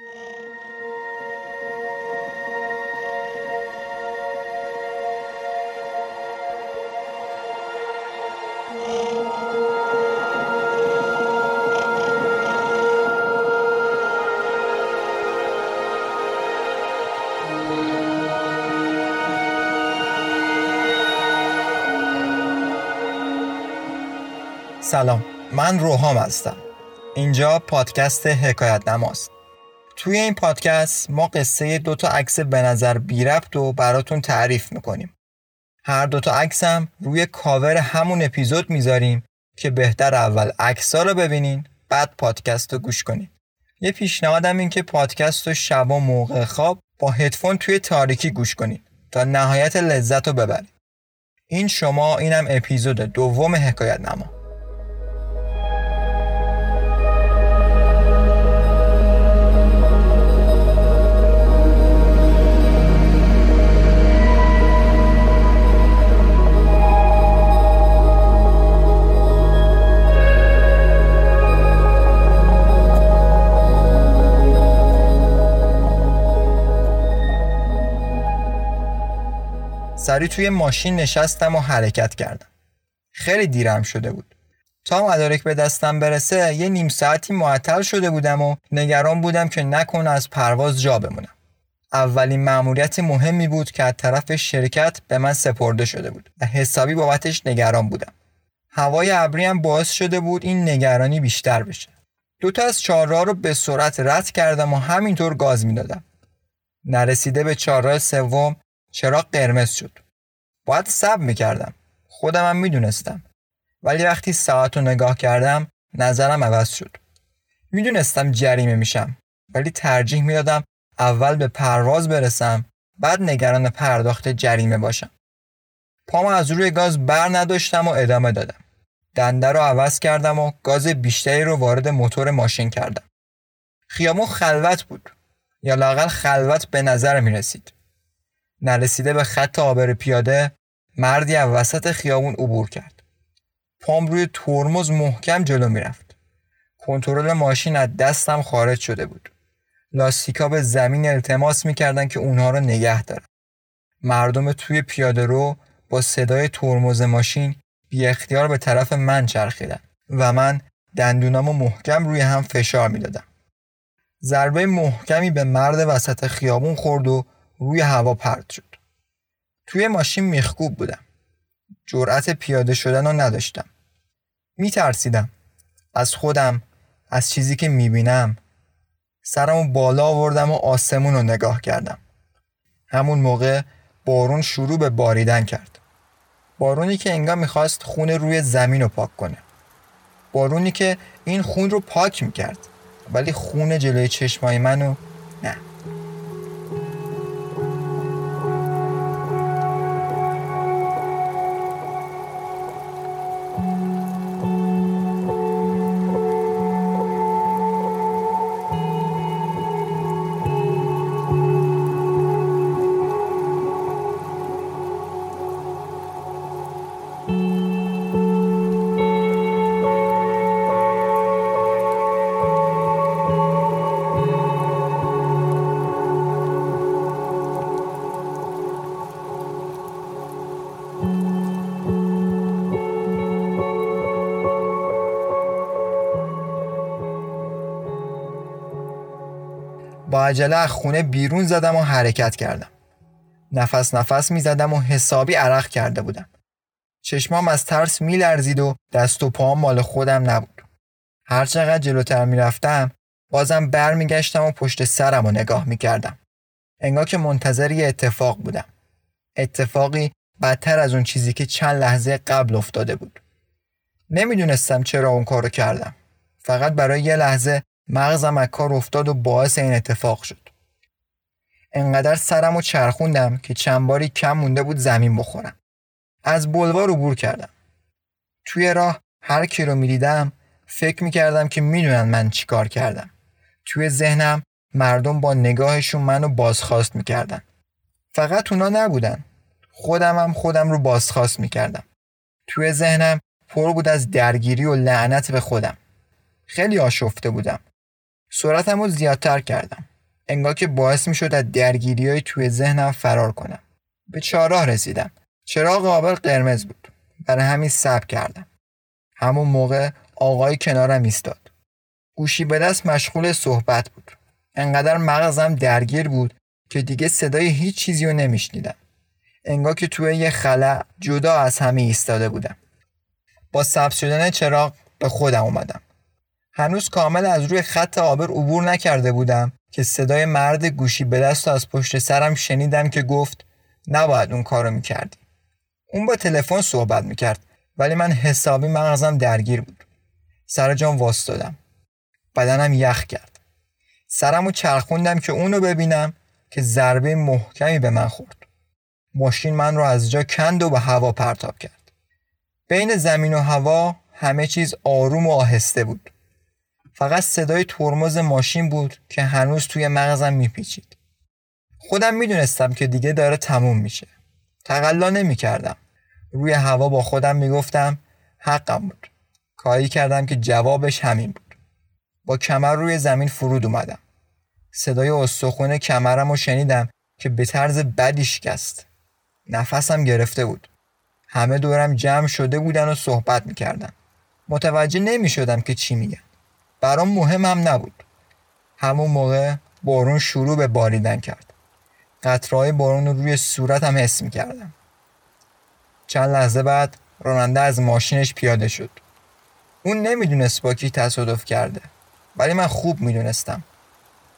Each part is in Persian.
سلام من روحام هستم. اینجا پادکست حکایت نماست. توی این پادکست ما قصه دو تا عکس به نظر بی ربط و براتون تعریف می‌کنیم. هر دو تا عکس روی کاور همون اپیزود می‌ذاریم که بهتر اول عکسا رو ببینین بعد پادکست رو گوش کنید یه پیشنهادم این که پادکست رو شب و موقع خواب با هدفون توی تاریکی گوش کنید تا نهایت لذت رو ببرید این شما اینم اپیزود دوم حکایت نما سری توی ماشین نشستم و حرکت کردم. خیلی دیرم شده بود. تا مدارک به دستم برسه یه نیم ساعتی معطل شده بودم و نگران بودم که نکنه از پرواز جا بمونم. اولین مأموریت مهمی بود که از طرف شرکت به من سپرده شده بود و حسابی بابتش نگران بودم. هوای ابری هم باعث شده بود این نگرانی بیشتر بشه. دوتا از چهارراه رو به سرعت رد کردم و همینطور گاز می‌دادم. نرسیده به چهارراه سوم چراغ قرمز شد باید سب می‌کردم. خودم هم می‌دونستم. ولی وقتی ساعت رو نگاه کردم نظرم عوض شد. می‌دونستم جریمه میشم. ولی ترجیح می‌دادم اول به پرواز برسم بعد نگران پرداخت جریمه باشم. پام از روی گاز بر نداشتم و ادامه دادم. دنده رو عوض کردم و گاز بیشتری رو وارد موتور ماشین کردم. خیامون خلوت بود. یا لاقل خلوت به نظر می رسید نرسیده به خط آبر پیاده مردی از وسط خیابون عبور کرد. پام روی ترمز محکم جلو می‌رفت. کنترل ماشین از دستم خارج شده بود. لاستیکا به زمین التماس می‌کردن که اونها رو نگه دارن. مردم توی پیاده رو با صدای ترمز ماشین بی اختیار به طرف من چرخیدن و من دندونام و محکم روی هم فشار می‌دادم. ضربه محکمی به مرد وسط خیابون خورد و روی هوا پرد شد. توی ماشین میخکوب بودم. جرأت پیاده شدن رو نداشتم. میترسیدم. از خودم، از چیزی که می‌بینم. سرمو بالا آوردم و آسمون رو نگاه کردم. همون موقع بارون شروع به باریدن کرد. بارونی که انگار می‌خواست خون روی زمین رو پاک کنه. بارونی که این خون رو پاک می‌کرد. ولی خون جلوی چشمای منو نه. عجله خونه بیرون زدم و حرکت کردم. نفس نفس می زدم و حسابی عرق کرده بودم. چشمام از ترس می لرزید و دست و پاهم مال خودم نبود. هرچقدر جلوتر می رفتم بازم بر می گشتم و پشت سرم و نگاه می کردم. انگار که منتظر یه اتفاق بودم. اتفاقی بدتر از اون چیزی که چند لحظه قبل افتاده بود. نمی‌دونستم چرا اون کارو کردم. فقط برای یه لحظه مغزم از کار افتاد و باعث این اتفاق شد. انقدر سرم و چرخوندم که چند باری کم مونده بود زمین بخورم. از بلوار عبور کردم. توی راه هر کی رو می‌دیدم فکر می‌کردم که می‌دونن من چیکار کردم. توی ذهنم مردم با نگاهشون منو بازخواست می‌کردن. فقط اونا نبودن. خودم هم خودم رو بازخواست می‌کردم. توی ذهنم پر بود از درگیری و لعنت به خودم. خیلی آشفته بودم. سرعتم رو زیادتر کردم. انگار که باعث می شد از درگیری های توی ذهنم فرار کنم. به چهارراه رسیدم. چراغ آبر قرمز بود. برای همین سب کردم. همون موقع آقای کنارم ایستاد. گوشی به دست مشغول صحبت بود. انقدر مغزم درگیر بود که دیگه صدای هیچ چیزی رو نمیشنیدم. انگار که توی یه خلع جدا از همه ایستاده بودم. با سبز شدن چراغ به خودم اومدم. هنوز کامل از روی خط آبر عبور نکرده بودم که صدای مرد گوشی به دست از پشت سرم شنیدم که گفت نباید اون کارو می‌کردی. اون با تلفن صحبت می‌کرد ولی من حسابی مغزم درگیر بود. سر جان واستادم. بدنم یخ کرد. سرمو چرخوندم که اونو ببینم که ضربه محکمی به من خورد. ماشین من رو از جا کند و به هوا پرتاب کرد. بین زمین و هوا همه چیز آروم و آهسته بود. فقط صدای ترمز ماشین بود که هنوز توی مغزم میپیچید. خودم می‌دونستم که دیگه داره تموم میشه. تقلا نمی‌کردم. روی هوا با خودم می‌گفتم حقم بود. کاری کردم که جوابش همین بود. با کمر روی زمین فرود اومدم. صدای استخونه کمرم رو شنیدم که به طرز بدی شکست. نفسم گرفته بود. همه دورم جمع شده بودن و صحبت می‌کردن. متوجه نمی شدم که چی میگن. برام مهم هم نبود. همون موقع بارون شروع به باریدن کرد. قطرهای بارون رو روی صورتم حس می‌کردم. چند لحظه بعد راننده از ماشینش پیاده شد. اون نمی‌دونست با کی تصادف کرده ولی من خوب می‌دونستم.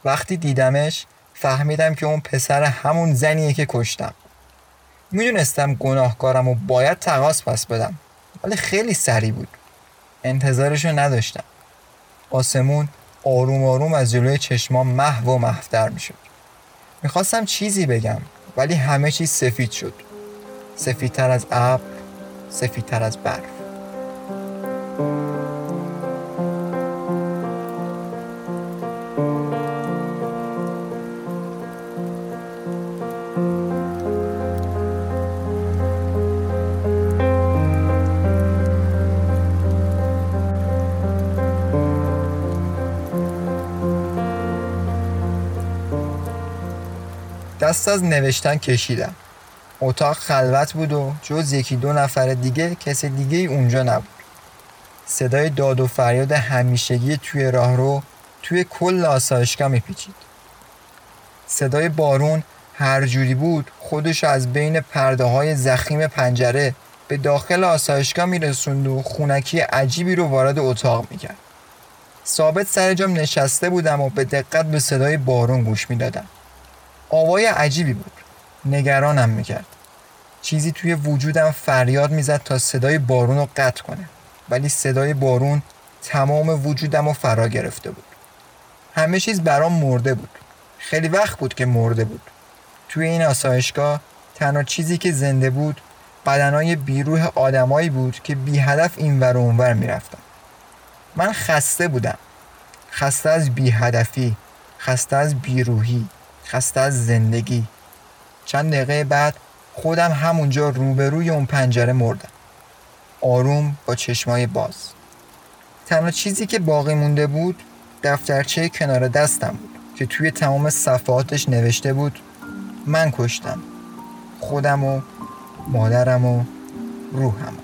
وقتی دیدمش فهمیدم که اون پسر همون زنیه که کشتم. می‌دونستم گناهکارم و باید تقاس پس بدم ولی خیلی سری بود. انتظارشو نداشتم. آسمون آروم آروم از جلوی چشمام محو و محفتر می‌شد. می‌خواستم چیزی بگم ولی همه چیز سفید شد. سفیدتر از ابر سفیدتر از برف. دست از نوشتن کشیدم. اتاق خلوت بود و جز یکی دو نفر دیگه کسی دیگه اونجا نبود. صدای داد و فریاد همیشگی توی راهرو توی کل آسایشگاه میپیچید. صدای بارون هر جوری بود خودش از بین پرده های زخیم پنجره به داخل آسایشگاه میرسوند و خونکی عجیبی رو وارد اتاق می‌کرد. ثابت سر جام نشسته بودم و به دقت به صدای بارون گوش می‌دادم. آوای عجیبی بود. نگرانم می‌کرد. چیزی توی وجودم فریاد می‌زد تا صدای بارون رو قطع کنه. ولی صدای بارون تمام وجودم رو فرا گرفته بود. همه چیز برام مرده بود. خیلی وقت بود که مرده بود. توی این آسایشگاه تنها چیزی که زنده بود بدنای بیروح آدمایی بود که بی هدف این ور اونور می‌رفتن. من خسته بودم. خسته از بی هدفی خسته از بیروحی. خسته از زندگی. چند دقیقه بعد خودم همونجا روبروی اون پنجره مردم. آروم با چشمای باز. تنها چیزی که باقی مونده بود دفترچه کنار دستم بود که توی تمام صفحاتش نوشته بود من کشتم. خودم و مادرم و روحم.